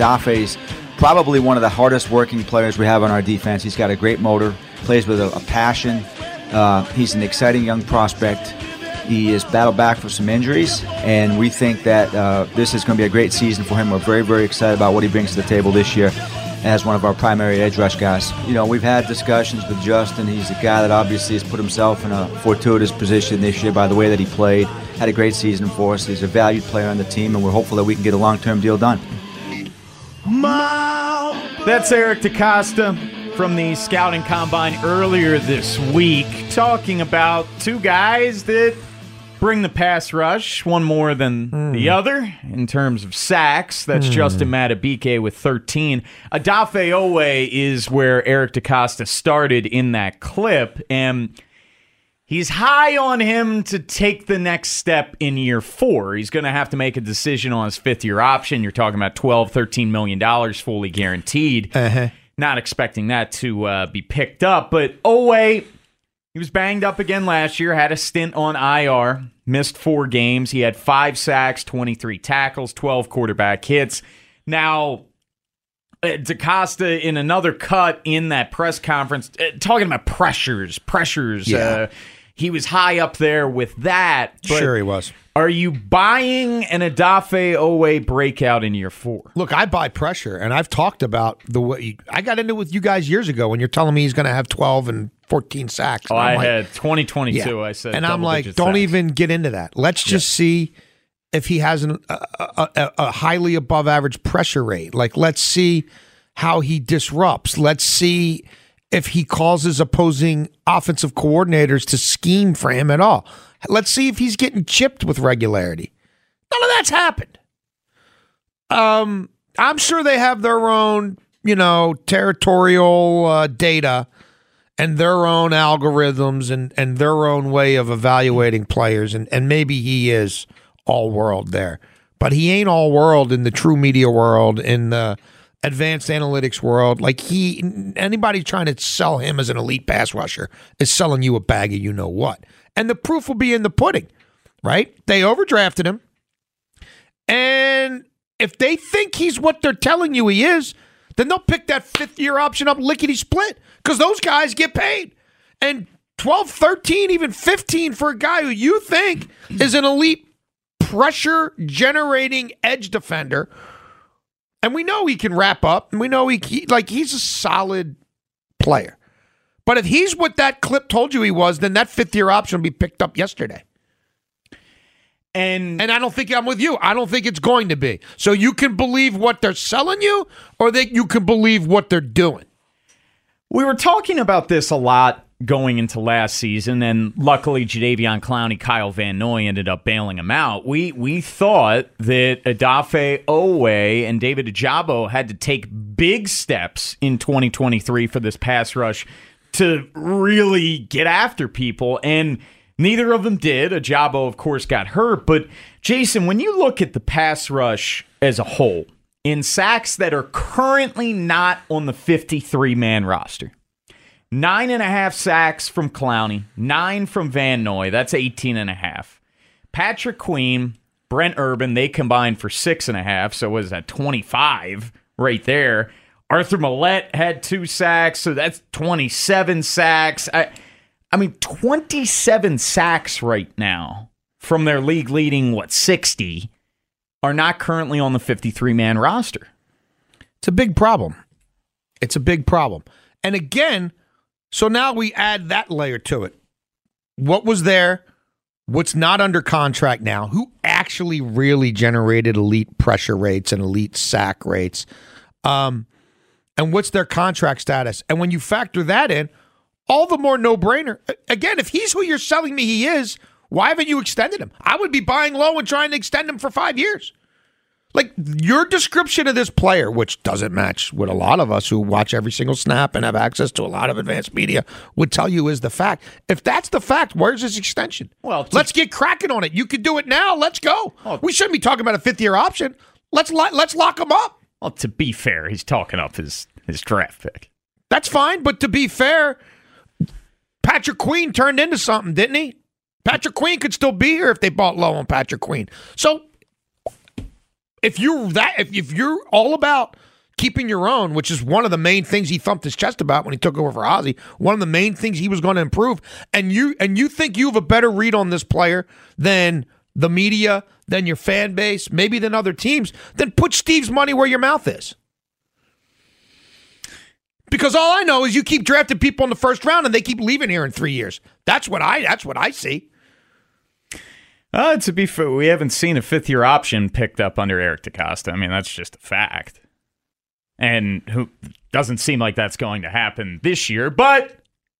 Dafe's probably one of the hardest working players we have on our defense. He's got a great motor, plays with a, a passion. Uh, he's an exciting young prospect. He has battled back for some injuries, and we think that uh, this is going to be a great season for him. We're very, very excited about what he brings to the table this year as one of our primary edge rush guys. You know, we've had discussions with Justin. He's a guy that obviously has put himself in a fortuitous position this year by the way that he played. Had a great season for us. He's a valued player on the team, and we're hopeful that we can get a long term deal done. That's Eric DeCosta from the scouting combine earlier this week, talking about two guys that bring the pass rush, one more than hmm. the other in terms of sacks. That's hmm. Justin Madubuike with 13. Odafe Oweh is where Eric DeCosta started in that clip, and he's high on him to take the next step in year four. He's going to have to make a decision on his fifth year option. You're talking about 12, 13 million dollars fully guaranteed. Not expecting that to uh, be picked up, but oh wait, he was banged up again last year, had a stint on IR, missed four games. He had five sacks, 23 tackles, 12 quarterback hits. Now, uh, DeCosta in another cut in that press conference, uh, talking about pressures, pressures. Yeah. Uh, he was high up there with that. Sure, he was. Are you buying an Odafe Oweh breakout in year four? Look, I buy pressure, and I've talked about the way I got into it with you guys years ago when you're telling me he's going to have 12 and 14 sacks. Oh, I'm like, had 2022. yeah. I said, and I'm like, don't sacks. even get into that. Let's just see if he has an, a, a, a highly above average pressure rate. Like, let's see how he disrupts. Let's see if he causes opposing offensive coordinators to scheme for him at all. Let's see if he's getting chipped with regularity. None of that's happened. Um, I'm sure they have their own, you know, territorial uh, data and their own algorithms and, and their own way of evaluating players. And, and maybe he is all world there, but he ain't all world in the true media world, in the advanced analytics world. Like he, anybody trying to sell him as an elite pass rusher is selling you a bag of you know what. And the proof will be in the pudding, right? They overdrafted him. And if they think he's what they're telling you he is, then they'll pick that fifth year option up lickety split because those guys get paid. And 12, 13, even 15 for a guy who you think is an elite pressure generating edge defender. And we know he can wrap up, and we know he, he like he's a solid player. But if he's what that clip told you he was, then that fifth year option will be picked up yesterday. And And I don't think I'm with you. I don't think it's going to be. So you can believe what they're selling you, or that you can believe what they're doing. We were talking about this a lot going into last season, and luckily Jadeveon Clowney, Kyle Van Noy ended up bailing him out. We we thought that Odafe Oweh and David Ojabo had to take big steps in 2023 for this pass rush to really get after people, and neither of them did. Ojabo, of course, got hurt, but Jason, when you look at the pass rush as a whole, in sacks that are currently not on the 53 man roster. Nine and a half sacks from Clowney, nine from Van Noy. That's 18 and a half. Patrick Queen, Brent Urban, they combined for six and a half. So was that 25 right there? Arthur Maulet had two sacks, so that's 27 sacks. I, I mean, 27 sacks right now from their league leading, what, 60 are not currently on the 53 man roster. It's a big problem. It's a big problem. And again, so now we add that layer to it. What was there? What's not under contract now? Who actually really generated elite pressure rates and elite sack rates? Um, and what's their contract status? And when you factor that in, all the more no brainer. Again, if he's who you're selling me he is, why haven't you extended him? I would be buying low and trying to extend him for five years. Like your description of this player, which doesn't match what a lot of us who watch every single snap and have access to a lot of advanced media would tell you is the fact. If that's the fact, where's his extension? Well, let's get cracking on it. You could do it now. Let's go. we shouldn't be talking about a fifth year option. Let's lo- let's lock him up. Well, to be fair, he's talking up his, his draft pick. That's fine. But to be fair, Patrick Queen turned into something, didn't he? Patrick Queen could still be here if they bought low on Patrick Queen. So if you're that if, if you're all about keeping your own, which is one of the main things he thumped his chest about when he took over for Ozzy, one of the main things he was going to improve, and you and you think you have a better read on this player than the media, than your fan base, maybe than other teams, then put Steve's money where your mouth is. Because all I know is you keep drafting people in the first round and they keep leaving here in three years. That's what I that's what I see. Uh, to be fair, we haven't seen a fifth year option picked up under Eric DeCosta. I mean, that's just a fact. And who doesn't seem like that's going to happen this year, but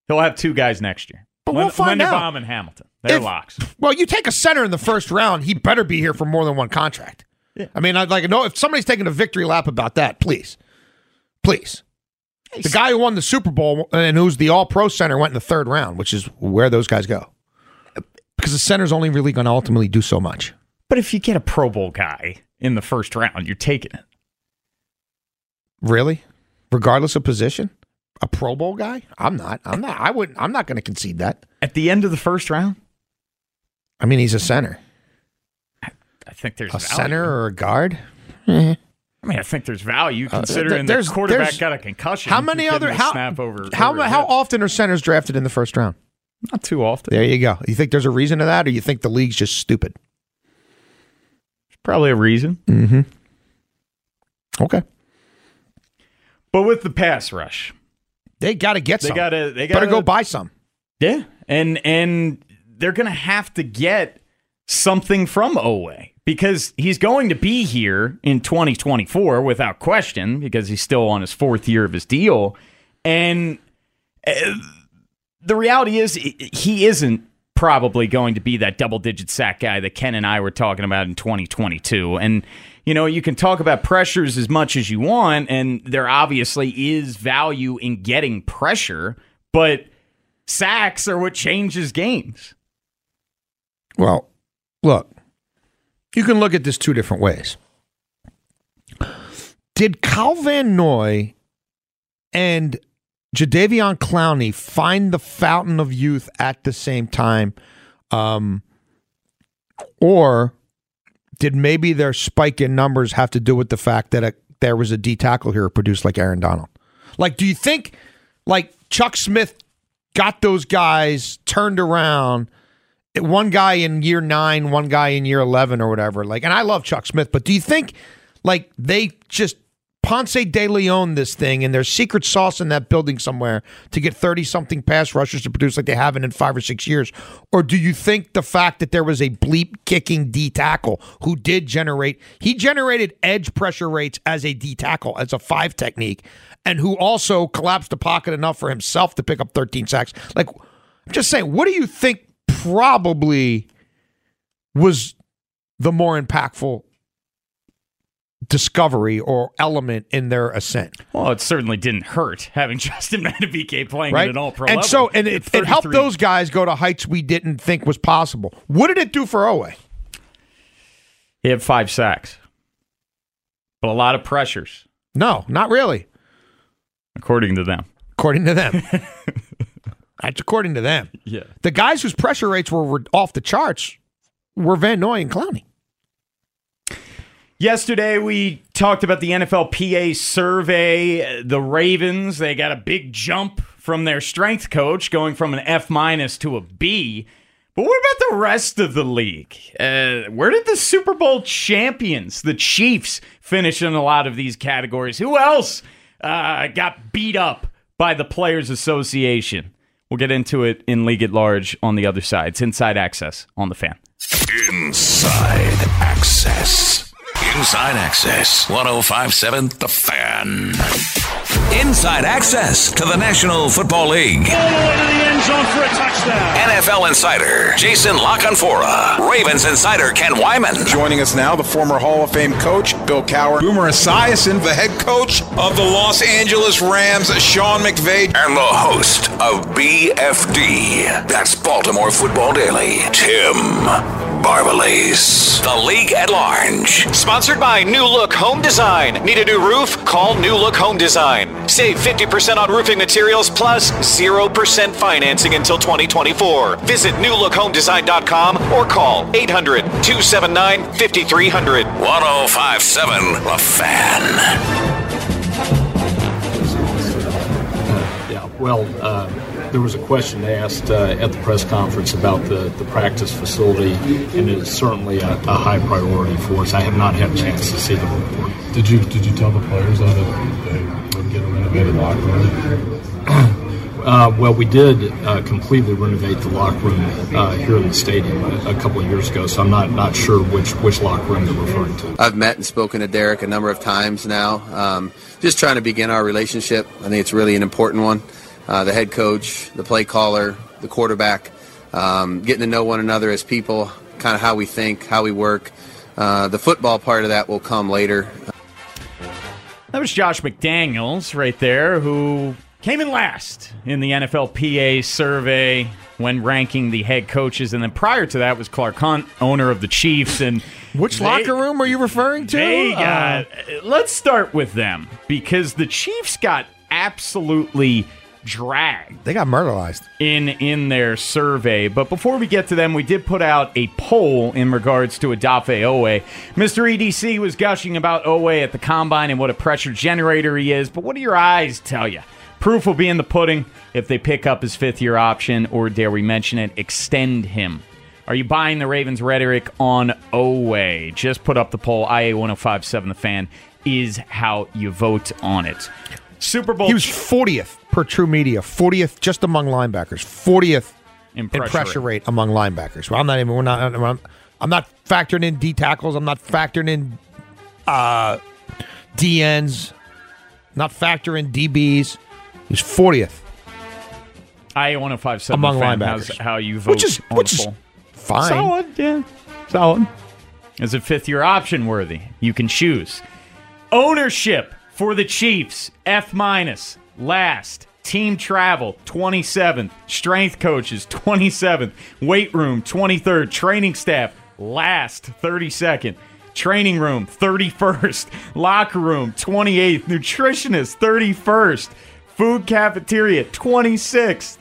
he'll have two guys next year. But we'll find out. Linderbaum and Hamilton. They're If- locks. Well, you take a center in the first round, he better be here for more than one contract. I mean, I'd like to know if somebody's taking a victory lap about that, please. Please. The guy who won the Super Bowl and who's the all pro center went in the third round, which is where those guys go. Because the center's only really going to ultimately do so much. But if you get a Pro Bowl guy in the first round, you're taking it. Really? Regardless of position? A Pro Bowl guy? I'm not. I'm not. I wouldn't. I'm not going to concede that. At the end of the first round, I mean, he's a center. I think there's A value. center or a guard? I mean, I think there's value uh, considering there's- the quarterback there's- got a concussion. How many other how snap over how over how often are centers drafted in the first round? Not too often. There you go. You think there's a reason to that, or you think the league's just stupid? Probably a reason. Mm-hmm. Okay. But with the pass rush, They got to get they some. got to they got go buy some. Yeah, and and they're gonna have to get something from Oweh because he's going to be here in 2024 without question because he's still on his fourth year of his deal, and uh, the reality is he isn't probably going to be that double digit sack guy that Ken and I were talking about in 2022 and you know you can talk about pressures as much as you want and there obviously is value in getting pressure but sacks are what changes games Well, look, you can look at this two different ways. Did Cal Van Noy and Jadeveon Clowney find the fountain of youth at the same time? Um, or did maybe their spike in numbers have to do with the fact that a, there was a D tackle here produced like Aaron Donald? Like, do you think like Chuck Smith got those guys turned around? one guy in year nine, one guy in year 11 or whatever. Like, and I love Chuck Smith, but do you think like they just Ponce de Leon this thing and there's secret sauce in that building somewhere to get 30 something pass rushers to produce like they haven't in five or six years? Or do you think the fact that there was a bleep kicking D tackle who did generate, he generated edge pressure rates as a D tackle, as a five technique, and who also collapsed the pocket enough for himself to pick up 13 sacks? Like, I'm just saying, what do you think probably was the more impactful discovery or element in their ascent, Well, it certainly didn't hurt having Justin Madubuike playing right? at an all-pro and level. so, and it, it helped those guys go to heights we didn't think was possible. What did it do for Oweh? He had five sacks, but a lot of pressures, No, not really, according to them. according to them. That's according to them. Yeah. The guys whose pressure rates were, were off the charts were Van Noy and Clowney. Yesterday, we talked about the NFL PA survey. The Ravens, they got a big jump from their strength coach, going from an F minus to a B. But what about the rest of the league? Uh, where did the Super Bowl champions, the Chiefs, finish in a lot of these categories? Who else uh, got beat up by the Players Association? We'll get into it in League at Large on the other side. It's Inside Access on the fan. Inside Access. Inside Access. 1057 The Fan. Inside Access to the National Football League. NFL Insider Jason La Canfora. Ravens Insider Ken Weinman. Joining us now, the former Hall of Fame coach, Bill Cowher. Boomer Esiason, the head coach of the Los Angeles Rams, Sean McVay. And the host of BFD. That's Baltimore Football Daily. Tim Barbalace. The League at Large. Sponsored by New Look Home Design. Need a new roof? Call New Look Home Design. Save 50% on roofing materials plus 0% financing until 2024. Visit newlookhomedesign.com or call 800 279 5300. 1057 The Fan. Yeah, well, uh, there was a question asked uh, at the press conference about the, the practice facility, and it is certainly a, a high priority for us. I have not had a chance to see the report. Did you did you tell the players that they would get a renovated locker room? Uh, well, we did uh, completely renovate the locker room uh, here in the stadium a, a couple of years ago, so I'm not, not sure which, which locker room they're referring to. I've met and spoken to Derek a number of times now. Um, just trying to begin our relationship. I think it's really an important one. Uh, the head coach, the play caller, the quarterback, um, getting to know one another as people, kind of how we think, how we work. Uh, the football part of that will come later. That was Josh McDaniels right there, who came in last in the NFL PA survey when ranking the head coaches. And then prior to that was Clark Hunt, owner of the Chiefs. And Which they- locker room are you referring to? They Uh, let's start with them because the Chiefs got absolutely dragged they got murderized. in in their survey. But before we get to them, we did put out a poll in regards to Odafe Oweh. Mr. EDC was gushing about Oweh at the combine and what a pressure generator he is. But what do your eyes tell you? Proof will be in the pudding if they pick up his fifth year option, or dare we mention it, extend him. Are you buying the Ravens' rhetoric on Oweh? Just put up the poll. IA 1057 The Fan is how you vote on it. Super Bowl. He was 40th per True Media, 40th just among linebackers, 40th in in pressure, pressure rate among linebackers. Well, I'm not even. We're not. I'm, I'm not factoring in D tackles. I'm not factoring in uh, DNs. Not factoring DBs. He's 40th IA 1057 among linebackers. how you vote which is on which is fine. Solid, yeah. Solid. Is it fifth year option worthy? You can choose. Ownership for the Chiefs, F minus. Last. Team travel, 27th. Strength coaches, 27th. Weight room, 23rd. Training staff, last, 32nd. Training room, 31st. Locker room, 28th. Nutritionist, 31st. Food cafeteria, 26th.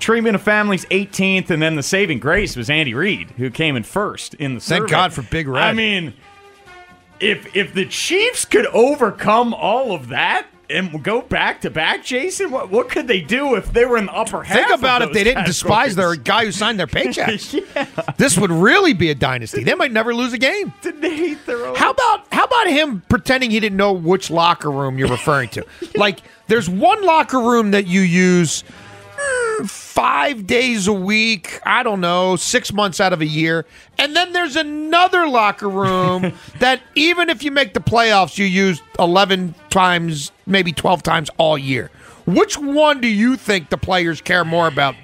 Treatment of families 18th, and then the saving grace was Andy Reid, who came in first in the Thank survey. God for Big Red. I mean, if if the Chiefs could overcome all of that and go back to back, Jason, what what could they do if they were in the upper half? Think about if they didn't despise their guy who signed their paychecks. yeah. This would really be a dynasty. They might never lose a game. Did they hate their own? How about how about him pretending he didn't know which locker room you're referring to? like, there's one locker room that you use five days a week. I don't know, six months out of a year, and then there's another locker room that even if you make the playoffs, you use eleven times, maybe twelve times all year. Which one do you think the players care more about?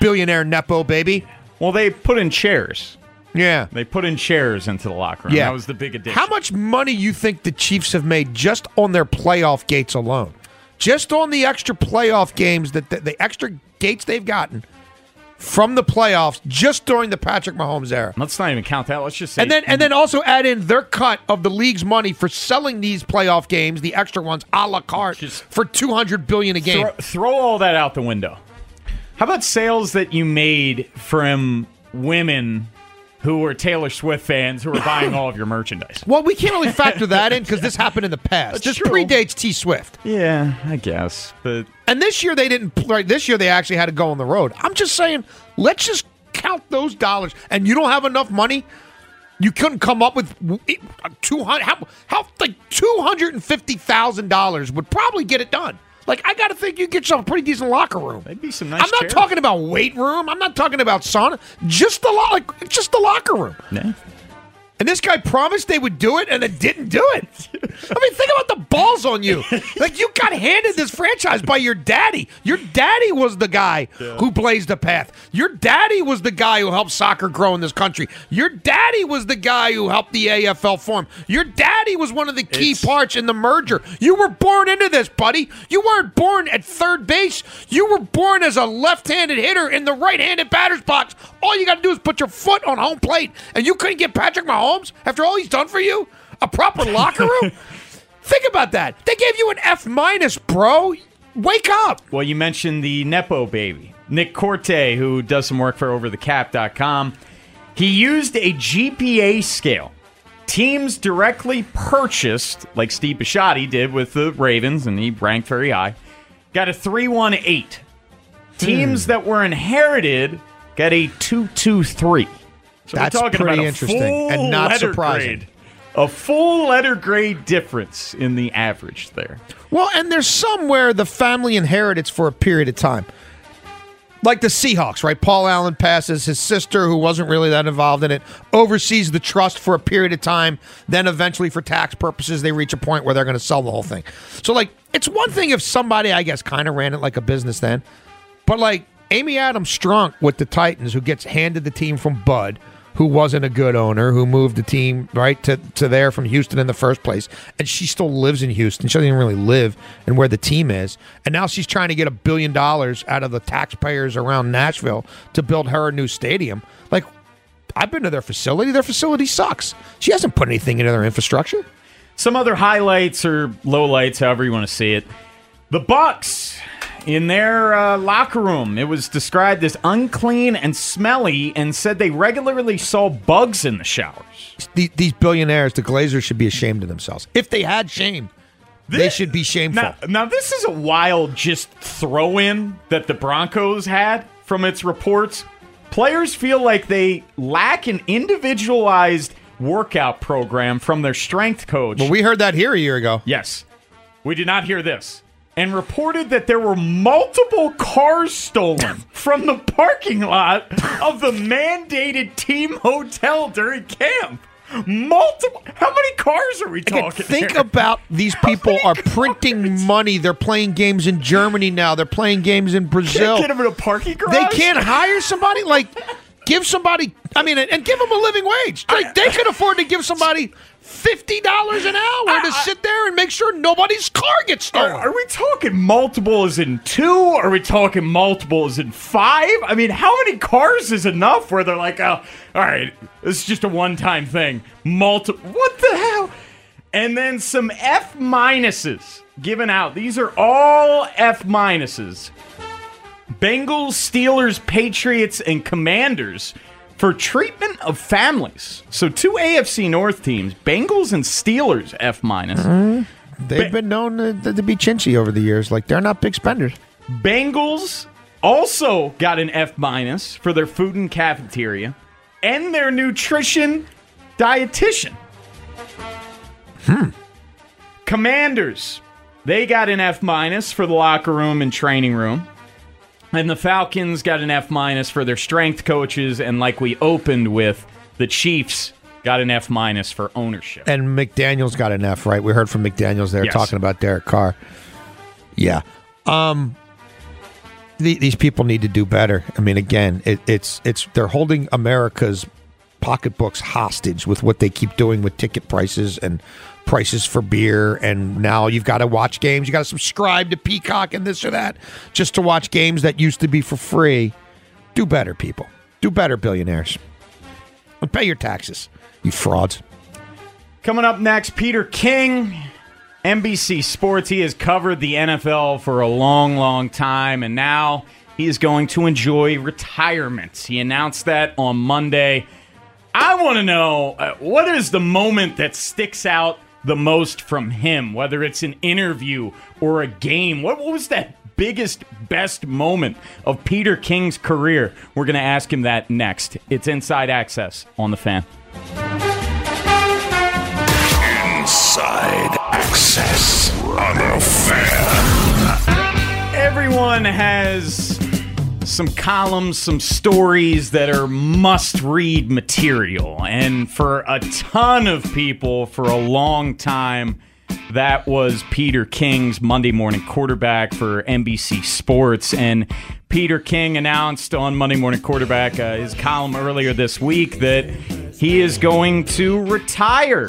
Billionaire Nepo baby. Well, they put in chairs. Yeah. They put in chairs into the locker room. Yeah. That was the big addition. How much money you think the Chiefs have made just on their playoff gates alone? Just on the extra playoff games that the, the extra gates they've gotten from the playoffs just during the Patrick Mahomes era. Let's not even count that. Let's just say And then and then also add in their cut of the league's money for selling these playoff games, the extra ones a la carte for 200 billion a game. Throw, throw all that out the window. How about sales that you made from women who were Taylor Swift fans who were buying all of your merchandise? Well, we can't really factor that in because this happened in the past. That's this true. predates T Swift. Yeah, I guess. But And this year they didn't. Right, this year they actually had to go on the road. I'm just saying, let's just count those dollars. And you don't have enough money. You couldn't come up with two hundred. How, how like two hundred and fifty thousand dollars would probably get it done. Like I got to think you get yourself a pretty decent locker room. Maybe some nice I'm not chairs. talking about weight room. I'm not talking about sauna. Just the lo- like just the locker room. Yeah. And this guy promised they would do it and then didn't do it. I mean, think about the balls on you. Like, you got handed this franchise by your daddy. Your daddy was the guy who blazed the path. Your daddy was the guy who helped soccer grow in this country. Your daddy was the guy who helped the AFL form. Your daddy was one of the key parts in the merger. You were born into this, buddy. You weren't born at third base. You were born as a left handed hitter in the right handed batter's box. All you got to do is put your foot on home plate, and you couldn't get Patrick Mahomes after all he's done for you? A proper locker room? Think about that. They gave you an F minus, bro. Wake up. Well, you mentioned the Nepo baby. Nick Korte, who does some work for overthecap.com, he used a GPA scale. Teams directly purchased, like Steve Bisciotti did with the Ravens, and he ranked very high, got a 318. Teams hmm. that were inherited got a 223. So That's we're talking pretty about interesting and not surprising. grade. A full letter grade difference in the average there. Well, and there's somewhere the family inheritance for a period of time. Like the Seahawks, right? Paul Allen passes his sister, who wasn't really that involved in it, oversees the trust for a period of time. Then eventually, for tax purposes, they reach a point where they're going to sell the whole thing. So, like, it's one thing if somebody, I guess, kind of ran it like a business then. But, like, Amy Adams Strunk with the Titans, who gets handed the team from Bud, who wasn't a good owner, who moved the team right to, to there from Houston in the first place. And she still lives in Houston. She doesn't even really live in where the team is. And now she's trying to get a billion dollars out of the taxpayers around Nashville to build her a new stadium. Like, I've been to their facility. Their facility sucks. She hasn't put anything into their infrastructure. Some other highlights or lowlights, however you want to see it. The Bucks in their uh, locker room, it was described as unclean and smelly, and said they regularly saw bugs in the showers. These, these billionaires, the Glazers, should be ashamed of themselves. If they had shame, they should be shameful. Now, now, this is a wild just throw in that the Broncos had from its reports. Players feel like they lack an individualized workout program from their strength coach. Well, we heard that here a year ago. Yes. We did not hear this. And reported that there were multiple cars stolen from the parking lot of the mandated team hotel during camp. Multiple. How many cars are we Again, talking? think here? about these people are printing money. They're playing games in Germany now. They're playing games in Brazil. Can't get them in a parking garage. They can't hire somebody like give somebody. I mean, and give them a living wage. Like they could afford to give somebody fifty dollars an hour to sit there and make sure nobody's car gets stolen. are we talking multiple as in two? Are we talking multiple as in five? I mean, how many cars is enough where they're like, oh, all right, this is just a one time thing. Multi, what the hell? And then some F minuses given out. These are all F minuses. Bengals, Steelers, Patriots, and Commanders for treatment of families. So two AFC North teams, Bengals and Steelers, F minus. Mm-hmm. They've been known to, to be chinchy over the years. Like they're not big spenders. Bengals also got an F minus for their food and cafeteria and their nutrition dietitian. Hmm. Commanders, they got an F minus for the locker room and training room. And the Falcons got an F minus for their strength coaches. And like we opened with, the Chiefs got an F minus for ownership. And McDaniel's got an F, right? We heard from McDaniel's there Yes. talking about Derek Carr. Yeah. Um the, these people need to do better. I mean, again, it, it's it's they're holding America's pocketbooks hostage with what they keep doing with ticket prices and prices for beer. And now you've got to watch games. You got to subscribe to Peacock and this or that just to watch games that used to be for free. Do better, people. Do better, billionaires. And pay your taxes, you frauds. Coming up next, Peter King, NBC Sports. He has covered the NFL for a long, long time, and now he is going to enjoy retirement. He announced that on Monday. I want to know uh, what is the moment that sticks out the most from him, whether it's an interview or a game. What, what was that biggest, best moment of Peter King's career? We're going to ask him that next. It's Inside Access on the fan. Inside Access on the fan. Everyone has some columns, some stories that are must read material. And for a ton of people for a long time, that was Peter King's Monday morning quarterback for NBC Sports. And Peter King announced on Monday Morning Quarterback, uh, his column earlier this week, that he is going to retire.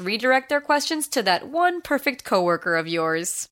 redirect their questions to that one perfect coworker of yours.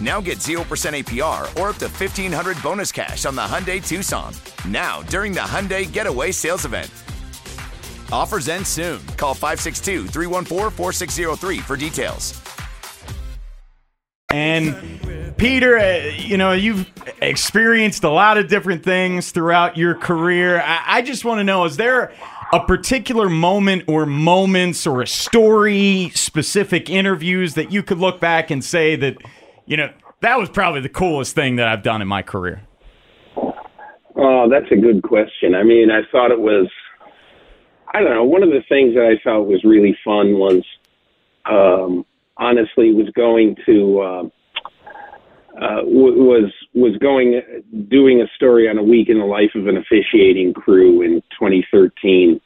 Now get 0% APR or up to 1500 bonus cash on the Hyundai Tucson. Now, during the Hyundai Getaway Sales Event. Offers end soon. Call 562 314 4603 for details. And Peter, uh, you know, you've experienced a lot of different things throughout your career. I, I just want to know is there a particular moment or moments or a story, specific interviews that you could look back and say that, you know, that was probably the coolest thing that I've done in my career? Oh, that's a good question. I mean, I thought it was, I don't know, one of the things that I thought was really fun was, um, honestly, was going to, uh, uh, w- was was going doing a story on a week in the life of an officiating crew in 2013.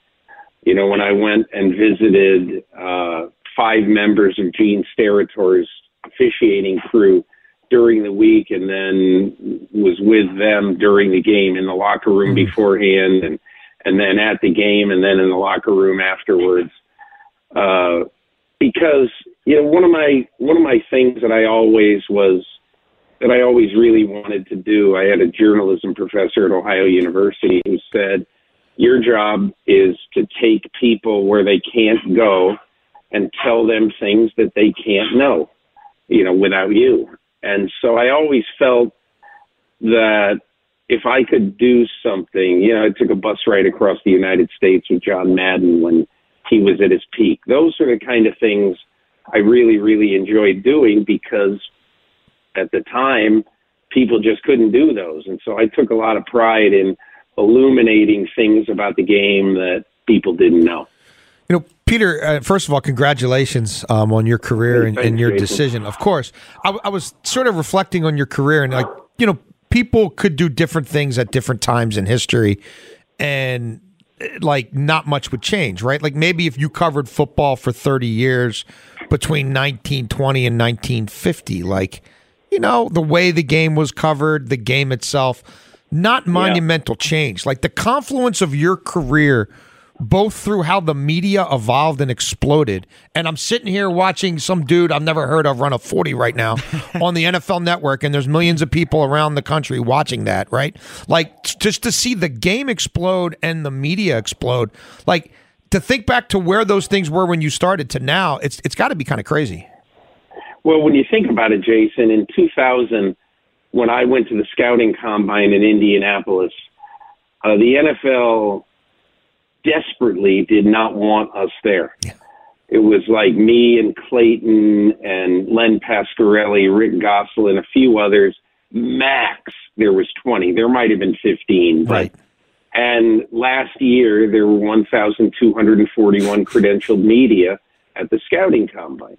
You know, when I went and visited uh, five members of Gene Steratore's officiating crew during the week, and then was with them during the game in the locker room beforehand, and and then at the game, and then in the locker room afterwards. Uh, because you know, one of my one of my things that I always was that I always really wanted to do. I had a journalism professor at Ohio University who said, "Your job is to take people where they can't go." and tell them things that they can't know, you know, without you. And so I always felt that if I could do something, you know, I took a bus ride across the United States with John Madden when he was at his peak. Those are the kind of things I really, really enjoyed doing because at the time people just couldn't do those. And so I took a lot of pride in illuminating things about the game that people didn't know. You know, Peter, uh, first of all, congratulations um, on your career and, and your decision. Of course, I, I was sort of reflecting on your career and, like, you know, people could do different things at different times in history, and uh, like not much would change, right? Like maybe if you covered football for 30 years between 1920 and 1950, like, you know, the way the game was covered, the game itself, not monumental change. Like the confluence of your career, both through how the media evolved and exploded. And I'm sitting here watching some dude I've never heard of run a 40 right now on the NFL network, and there's millions of people around the country watching that, right? Like t- just to see the game explode and the media explode, like to think back to where those things were when you started to now, it's it's got to be kind of crazy. Well, when you think about it, Jason, in 2000, when I went to the scouting combine in Indianapolis, uh, the NFL desperately did not want us there. It was like me and Clayton and Len Pasquarelli, Rick Gossel, and a few others. Max, there was 20. There might have been 15. But, Right. And last year, there were 1,241 credentialed media at the scouting combine.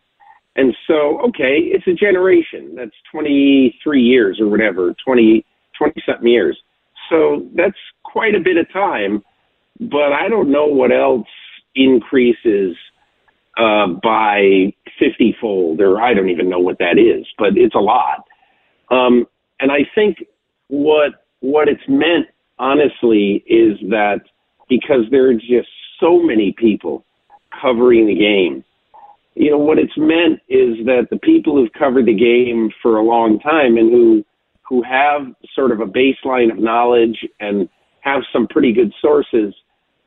And so, okay, it's a generation. That's 23 years or whatever, 20, 20 something years. So that's quite a bit of time, but I don't know what else increases uh, by 50 fold, or I don't even know what that is, but it's a lot. Um, and I think what what it's meant, honestly, is that because there are just so many people covering the game, you know, what it's meant is that the people who've covered the game for a long time and who who have sort of a baseline of knowledge and have some pretty good sources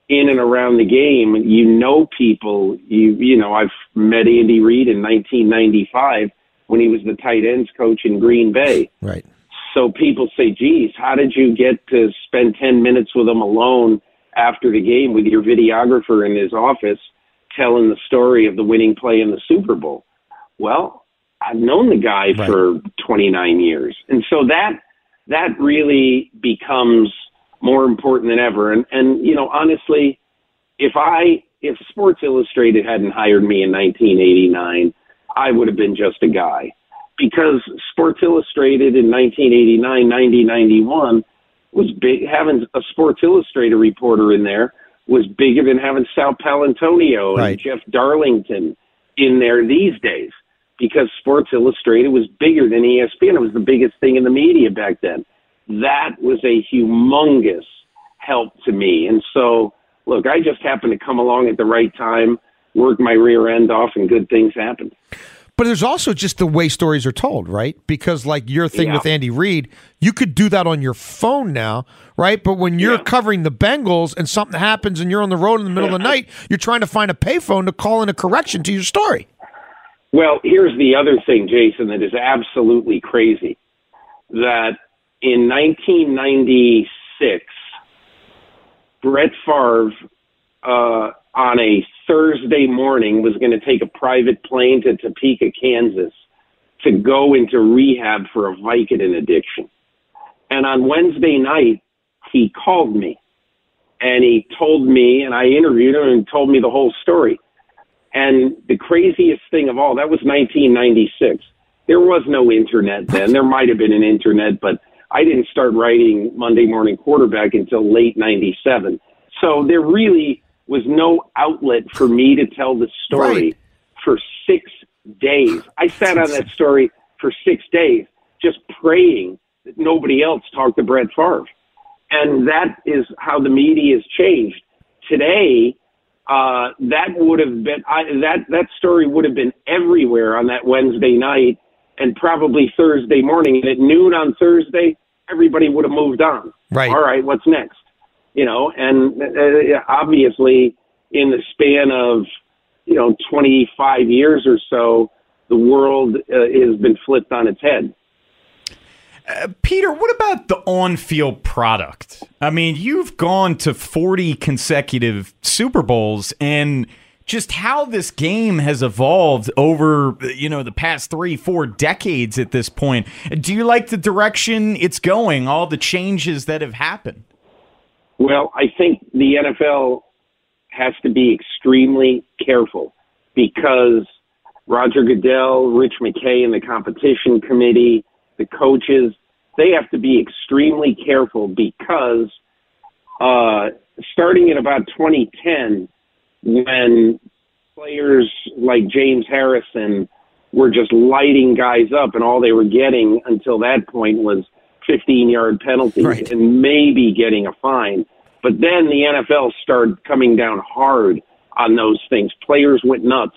in and around the game, you know people. You you know, I've met Andy Reid in 1995 when he was the tight ends coach in Green Bay. Right. So people say, geez, how did you get to spend 10 minutes with him alone after the game with your videographer in his office telling the story of the winning play in the Super Bowl? Well, I've known the guy for 29 years. And so that, that really becomes more important than ever. And, and, you know, honestly, if I, if Sports Illustrated hadn't hired me in 1989, I would have been just a guy because Sports Illustrated in 1989, 90, 91 was big. Having a Sports Illustrated reporter in there was bigger than having Sal Paolantonio Right. and Jeff Darlington in there these days because Sports Illustrated was bigger than ESPN. It was the biggest thing in the media back then. That was a humongous help to me. And so, look, I just happened to come along at the right time, work my rear end off, and good things happened. But there's also just the way stories are told, right? Because like your thing Yeah. with Andy Reid, you could do that on your phone now, right? But when you're covering the Bengals and something happens and you're on the road in the middle of the night, you're trying to find a payphone to call in a correction to your story. Well, here's the other thing, Jason, that is absolutely crazy. That in 1996, Brett Favre, uh, on a Thursday morning, was going to take a private plane to Topeka, Kansas, to go into rehab for a Vicodin addiction. And on Wednesday night, he called me and he told me, and I interviewed him and told me the whole story. And the craziest thing of all, that was 1996. There was no internet then. There might have been an internet, but I didn't start writing Monday Morning Quarterback until late 97. So there really was no outlet for me to tell the story for six days. I sat on that story for six days just praying that nobody else talked to Brett Favre. And that is how the media has changed. Today, uh, that would have been I, that that story would have been everywhere on that Wednesday night and probably Thursday morning. And at noon on Thursday, everybody would have moved on. Right. All right. What's next? You know, and uh, obviously in the span of you know 25 years or so, the world uh, has been flipped on its head. Uh, Peter, what about the on field product? I mean, you've gone to 40 consecutive Super Bowls and just how this game has evolved over you know the past three four decades at this point. Do you like the direction it's going all the changes that have happened? Well i think the nfl has to be extremely careful because roger goodell rich mckay and the competition committee the coaches they have to be extremely careful because uh, starting in about 2010 when players like James Harrison were just lighting guys up, and all they were getting until that point was 15 yard penalties right. and maybe getting a fine. But then the NFL started coming down hard on those things. Players went nuts.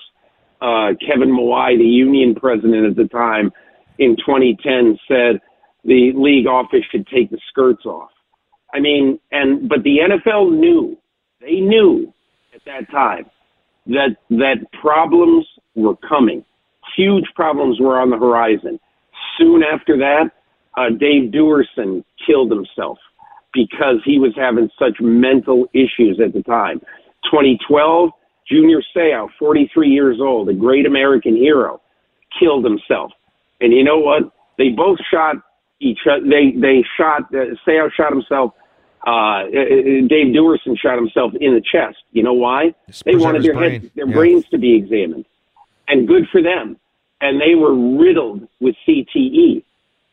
Uh, Kevin Mawae, the union president at the time, in 2010 said the league office should take the skirts off. I mean, and but the NFL knew, they knew at that time that that problems were coming. Huge problems were on the horizon. Soon after that, uh, Dave Duerson killed himself because he was having such mental issues at the time. 2012, Junior Seau, 43 years old, a great American hero, killed himself. And you know what? They both shot each other. They they shot. Uh, Seau shot himself uh, uh, Dave Duerson shot himself in the chest. You know why? They wanted their brain. heads, their yeah. brains to be examined, and good for them. And they were riddled with CTE,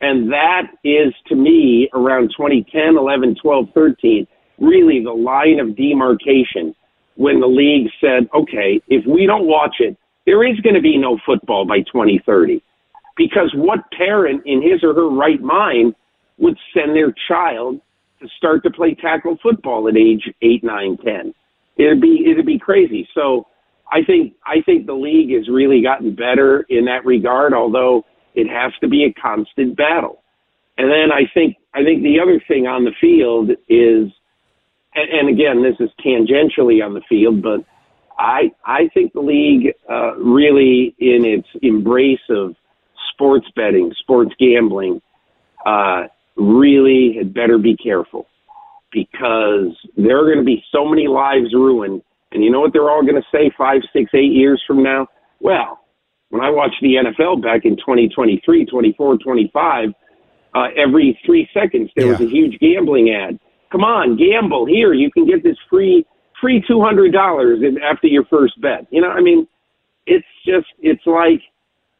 and that is to me around 2010, 11, 12, 13, really the line of demarcation when the league said, okay, if we don't watch it, there is going to be no football by 2030. Because what parent in his or her right mind would send their child start to play tackle football at age eight, nine, ten. It'd be it'd be crazy. So I think I think the league has really gotten better in that regard, although it has to be a constant battle. And then I think I think the other thing on the field is, and, and again, this is tangentially on the field, but I I think the league uh, really in its embrace of sports betting, sports gambling, uh, really had better be careful because there are going to be so many lives ruined. And you know what they're all going to say five, six, eight years from now? Well, when I watched the NFL back in 2023, 24, 25, uh, every three seconds there yeah. was a huge gambling ad. Come on, gamble here. You can get this free free two hundred dollars after your first bet. You know, I mean, it's just it's like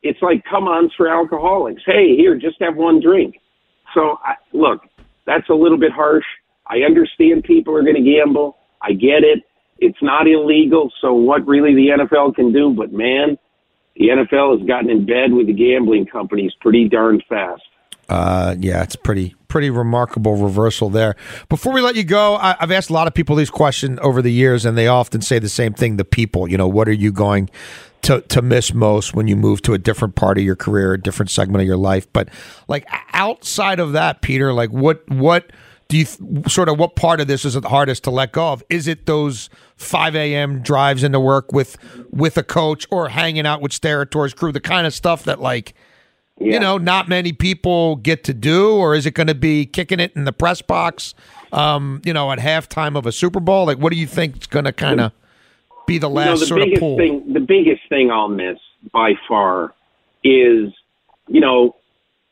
it's like come ons for alcoholics. Hey, here, just have one drink. So, I, look, that's a little bit harsh. I understand people are going to gamble. I get it. It's not illegal. So, what really the NFL can do? But man, the NFL has gotten in bed with the gambling companies pretty darn fast. Uh, yeah, it's pretty pretty remarkable reversal there. Before we let you go, I, have asked a lot of people these questions over the years, and they often say the same thing. The people, you know, what are you going to to miss most when you move to a different part of your career, a different segment of your life? But like outside of that, Peter, like what what do you sort of what part of this is the hardest to let go of? Is it those 5 a.m. drives into work with with a coach or hanging out with Steratore's crew, the kind of stuff that like yeah. you know not many people get to do, or is it going to be kicking it in the press box, um, you know, at halftime of a Super Bowl? Like, what do you think is going to kind of be the last you know, the sort biggest of pull? Thing, the biggest thing I'll miss by far is, you know,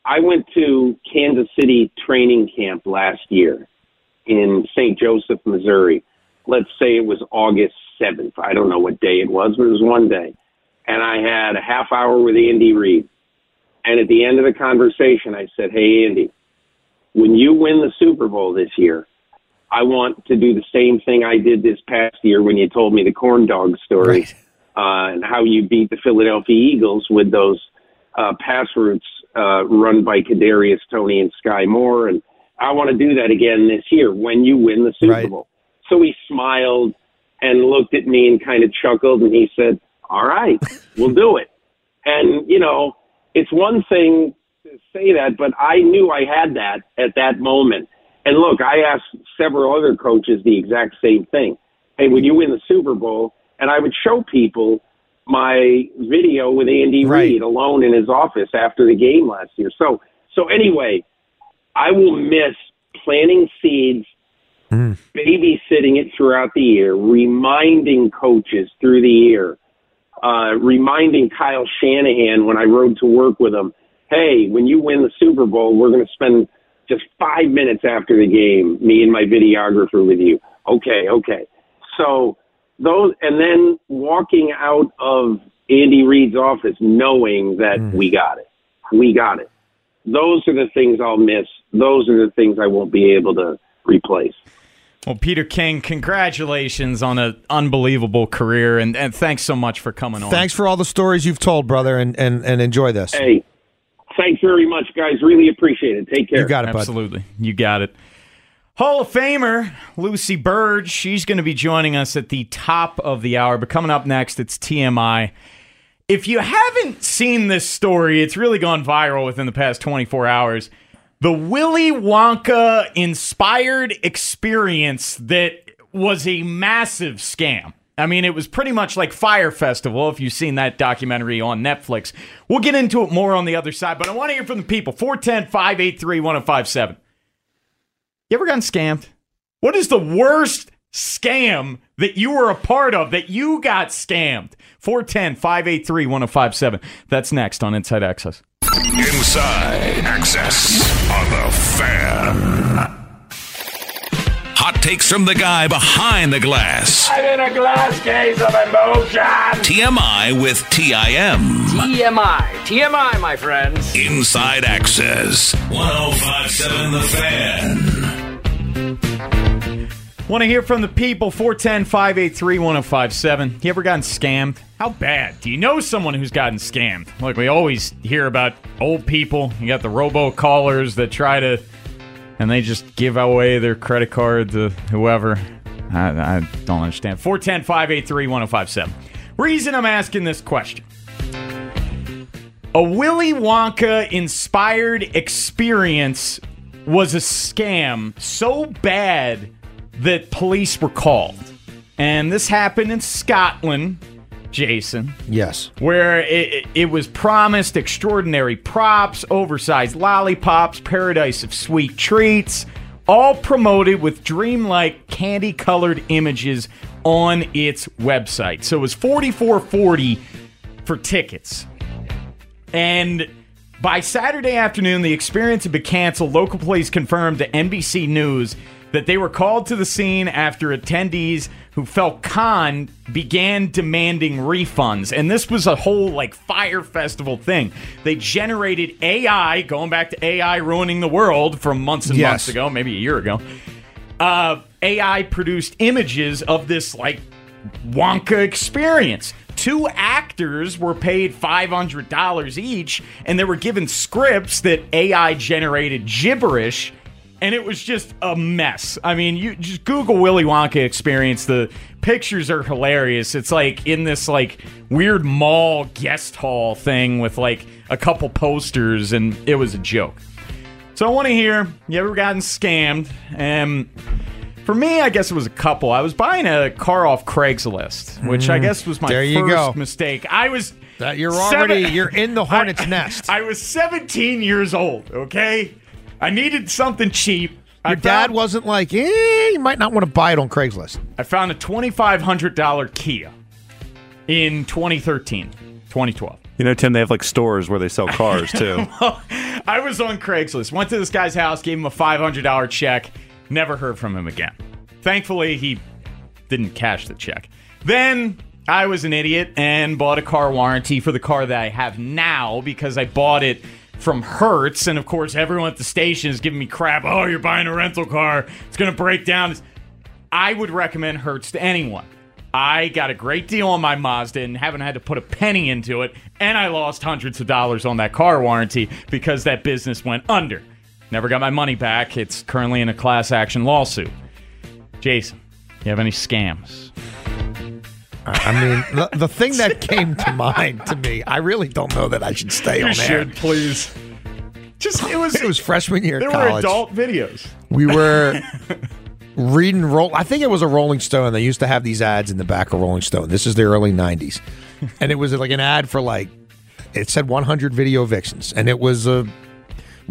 I went to Kansas City training camp last year in St. Joseph, Missouri. Let's say it was August 7th. I don't know what day it was, but it was one day. And I had a half hour with Andy Reid. And at the end of the conversation, I said, Hey, Andy, when you win the Super Bowl this year, I want to do the same thing I did this past year when you told me the corn dog story right. uh, and how you beat the Philadelphia Eagles with those uh, pass routes uh, run by Kadarius Toney and Sky Moore, and I want to do that again this year when you win the Super right. Bowl. So he smiled and looked at me and kind of chuckled, and he said, "All right, we'll do it." And you know, it's one thing to say that, but I knew I had that at that moment. And look, I asked several other coaches the exact same thing. Hey, when you win the Super Bowl, and I would show people my video with Andy Reid alone in his office after the game last year. So so anyway, I will miss planting seeds, mm. babysitting it throughout the year, reminding coaches through the year, uh, reminding Kyle Shanahan when I rode to work with him, hey, when you win the Super Bowl, we're going to spend just five minutes after the game, me and my videographer with you. Okay, okay. So those, and then walking out of Andy Reid's office knowing that we got it. We got it. Those are the things I'll miss. Those are the things I won't be able to replace. Well, Peter King, congratulations on an unbelievable career, and, and thanks so much for coming on. Thanks for all the stories you've told, brother, and, and, and enjoy this. Hey, thanks very much, guys. Really appreciate it. Take care. You got it, bud. Absolutely. You got it. Hall of Famer Lucy Burge, she's going to be joining us at the top of the hour. But coming up next, it's TMI. If you haven't seen this story, it's really gone viral within the past 24 hours. The Willy Wonka inspired experience that was a massive scam. I mean, it was pretty much like Fyre Festival, if you've seen that documentary on Netflix. We'll get into it more on the other side, but I want to hear from the people. 410 583 1057. You ever gotten scammed? What is the worst scam that you were a part of that you got scammed? 410 583 1057. That's next on Inside Access. Inside Access on the Fan. Hot takes from the guy behind the glass. I'm in a glass case of emotion. TMI with TIM. TMI. TMI, my friends. Inside Access. 1057 The Fan. Want to hear from the people? 410 583 1057. You ever gotten scammed? How bad? Do you know someone who's gotten scammed? Like, we always hear about old people. You got the robocallers that try to, and they just give away their credit card to whoever. I, I don't understand. 410 583 1057. Reason I'm asking this question a Willy Wonka inspired experience was a scam so bad that police were called. And this happened in Scotland, Jason, Yes. where it, it was promised extraordinary props, oversized lollipops, paradise of sweet treats, all promoted with dreamlike candy colored images on its website. So it was 4440 for tickets. And by Saturday afternoon, the experience had been canceled. Local police confirmed to NBC News that they were called to the scene after attendees who felt conned began demanding refunds. And this was a whole like Fyre festival thing. They generated AI, going back to AI ruining the world from months and Yes. months ago, maybe a year ago. Uh, AI produced images of this like Wonka experience. Two actors were paid $500 each, and they were given scripts that AI generated gibberish, and it was just a mess. I mean, you just Google Willy Wonka experience. The pictures are hilarious. It's like in this like weird mall guest hall thing with like a couple posters, and it was a joke. So I want to hear you ever gotten scammed? Um, for me, I guess it was a couple. I was buying a car off Craigslist, which I Mm. guess was my There you first go. mistake. I was That you're already seven- you're in the hornet's nest. I was 17 years old. Okay, I needed something cheap. Your dad wasn't like, eh, you might not want to buy it on Craigslist. I found a $2,500 Kia in 2013, 2012. You know, Tim, they have like stores where they sell cars too. I was on Craigslist. Went to this guy's house, gave him a $500 check. Never heard from him again. Thankfully, he didn't cash the check. Then I was an idiot and bought a car warranty for the car that I have now because I bought it from Hertz. And of course, everyone at the station is giving me crap. Oh, you're buying a rental car. It's going to break down. I would recommend Hertz to anyone. I got a great deal on my Mazda and haven't had to put a penny into it, and I lost hundreds of dollars on that car warranty because that business went under. Never got my money back. It's currently in a class action lawsuit. Jason, you have any scams? I mean, the, the thing that came to mind to me, I really don't know that I should stay You on air. should, please. Just it was It was freshman year there of were adult videos. We were reading roll. I think it was a Rolling Stone. They used to have these ads in the back of Rolling Stone. This is the early '90s, and it was like an ad for like it said 100 video vixens, and it was a.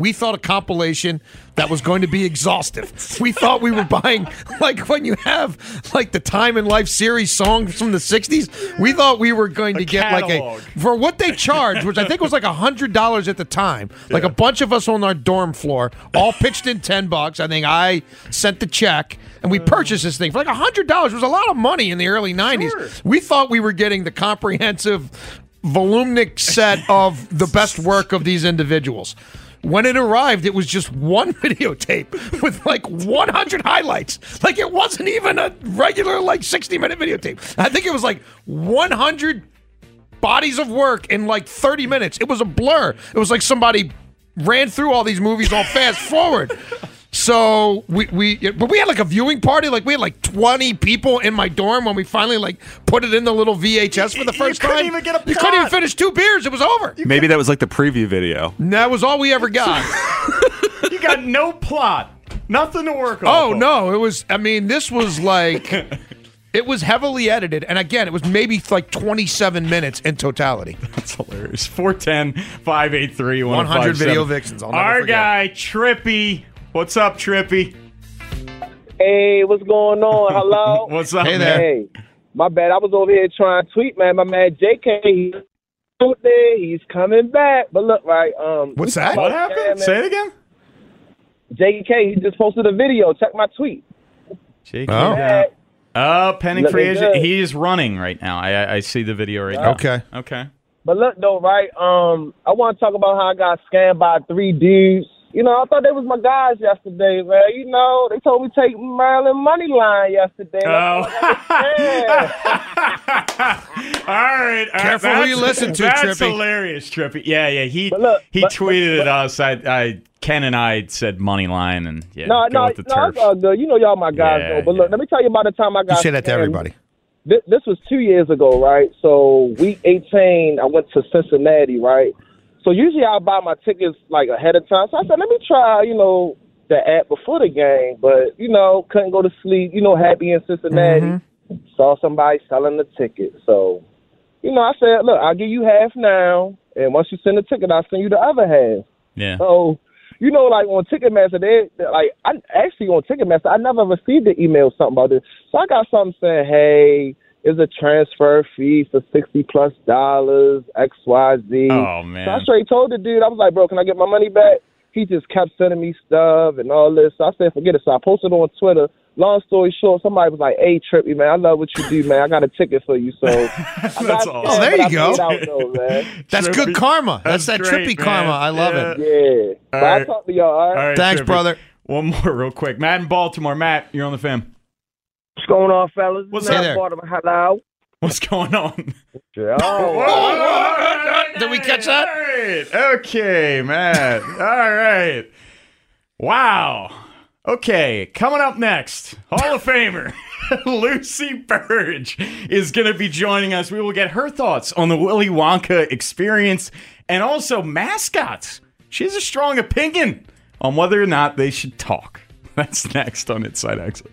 We thought a compilation that was going to be exhaustive. We thought we were buying like when you have like the Time and Life series songs from the '60s. We thought we were going to get like a for what they charged, which I think was like a hundred dollars at the time. Like a bunch of us on our dorm floor all pitched in ten bucks. I think I sent the check and we purchased this thing for like a hundred dollars. It was a lot of money in the early nineties. We thought we were getting the comprehensive volumic set of the best work of these individuals. When it arrived, it was just one videotape with like 100 highlights. Like it wasn't even a regular like 60 minute videotape. I think it was like 100 bodies of work in like 30 minutes. It was a blur. It was like somebody ran through all these movies all fast forward. So we we but we had like a viewing party. Like we had like 20 people in my dorm when we finally like put it in the little VHS for the first you couldn't time. even get a you couldn't even finish two beers. It was over. Maybe that was like the preview video. That was all we ever got. You got no plot, nothing to work on. oh no, it was. I mean, this was like. It was heavily edited, and again, it was maybe like 27 minutes in totality. That's hilarious. 410 583 100 video vixens. I'll never Our forget. guy, Trippy. What's up, Trippy? Hey, what's going on? Hello. What's up, Hey man? there. Hey, my bad. I was over here trying to tweet, man. My man JK, he's out there. He's coming back. But look, right. Um, What's that? What happened? scamming. Say it again. JK, he just posted a video. Check my tweet. JK. Oh. Hey, Uh, pending free agent. good. He is running right now. I, I- I see the video right now. Okay. Okay. But look, though, right? Um, I want to talk about how I got scammed by three dudes. You know, I thought they was my guys yesterday, man. You know, they told me to take Maryland money line yesterday. Oh. Yeah. all right. all right. Careful who you listen to, That's Trippy. hilarious, Trippy. Yeah, yeah. He But look, he but- tweeted but- at us. I, I Ken and I said money line and yeah, no, go no, with the no, turf. it's all good. You know, y'all my guys, Yeah, though. But look, let me tell you about the time I got. You say that to everybody. This, this was two years ago, right? So week 18, I went to Cincinnati, right? So usually I buy my tickets like ahead of time. So I said, let me try, you know, the app before the game, but you know, couldn't go to sleep. You know, happy in Cincinnati. Mm-hmm. Saw somebody selling the ticket, so you know, I said, look, I'll give you half now, and once you send the ticket, I'll send you the other half. yeah. So, you know, like on Ticketmaster, they they- like I actually on Ticketmaster, I never received an email something about this. So I got something saying, "Hey, it's a transfer fee for sixty plus dollars, X Y Z. Z." Oh So I straight told the dude, I was like, "Bro, can I get my money back?" He just kept sending me stuff and all this. So I said, "Forget it." So I posted on Twitter. Long story short, somebody was like, "Hey, Trippy, man, I love what you do, man. I got a ticket for you." So I That's got awesome. Oh, there you go. Out, though, man. That's Trippy. good karma. That's, That's that great, trippy man. karma. I love Yeah. it. Yeah. But All I'll talk to y'all. All right. All right, Thanks, Trippy. brother. One more real quick. Matt in Baltimore. Matt, you're on the fam. What's going on, fellas? What's Hey Not there. Baltimore. Hello. What's going on? Oh, Did we catch that? All right. Okay, man. All right. Wow. Okay, coming up next, Hall of Famer Lucy Burge is going to be joining us. We will get her thoughts on the Willy Wonka experience and also mascots. She has a strong opinion on whether or not they should talk. That's next on Inside Access.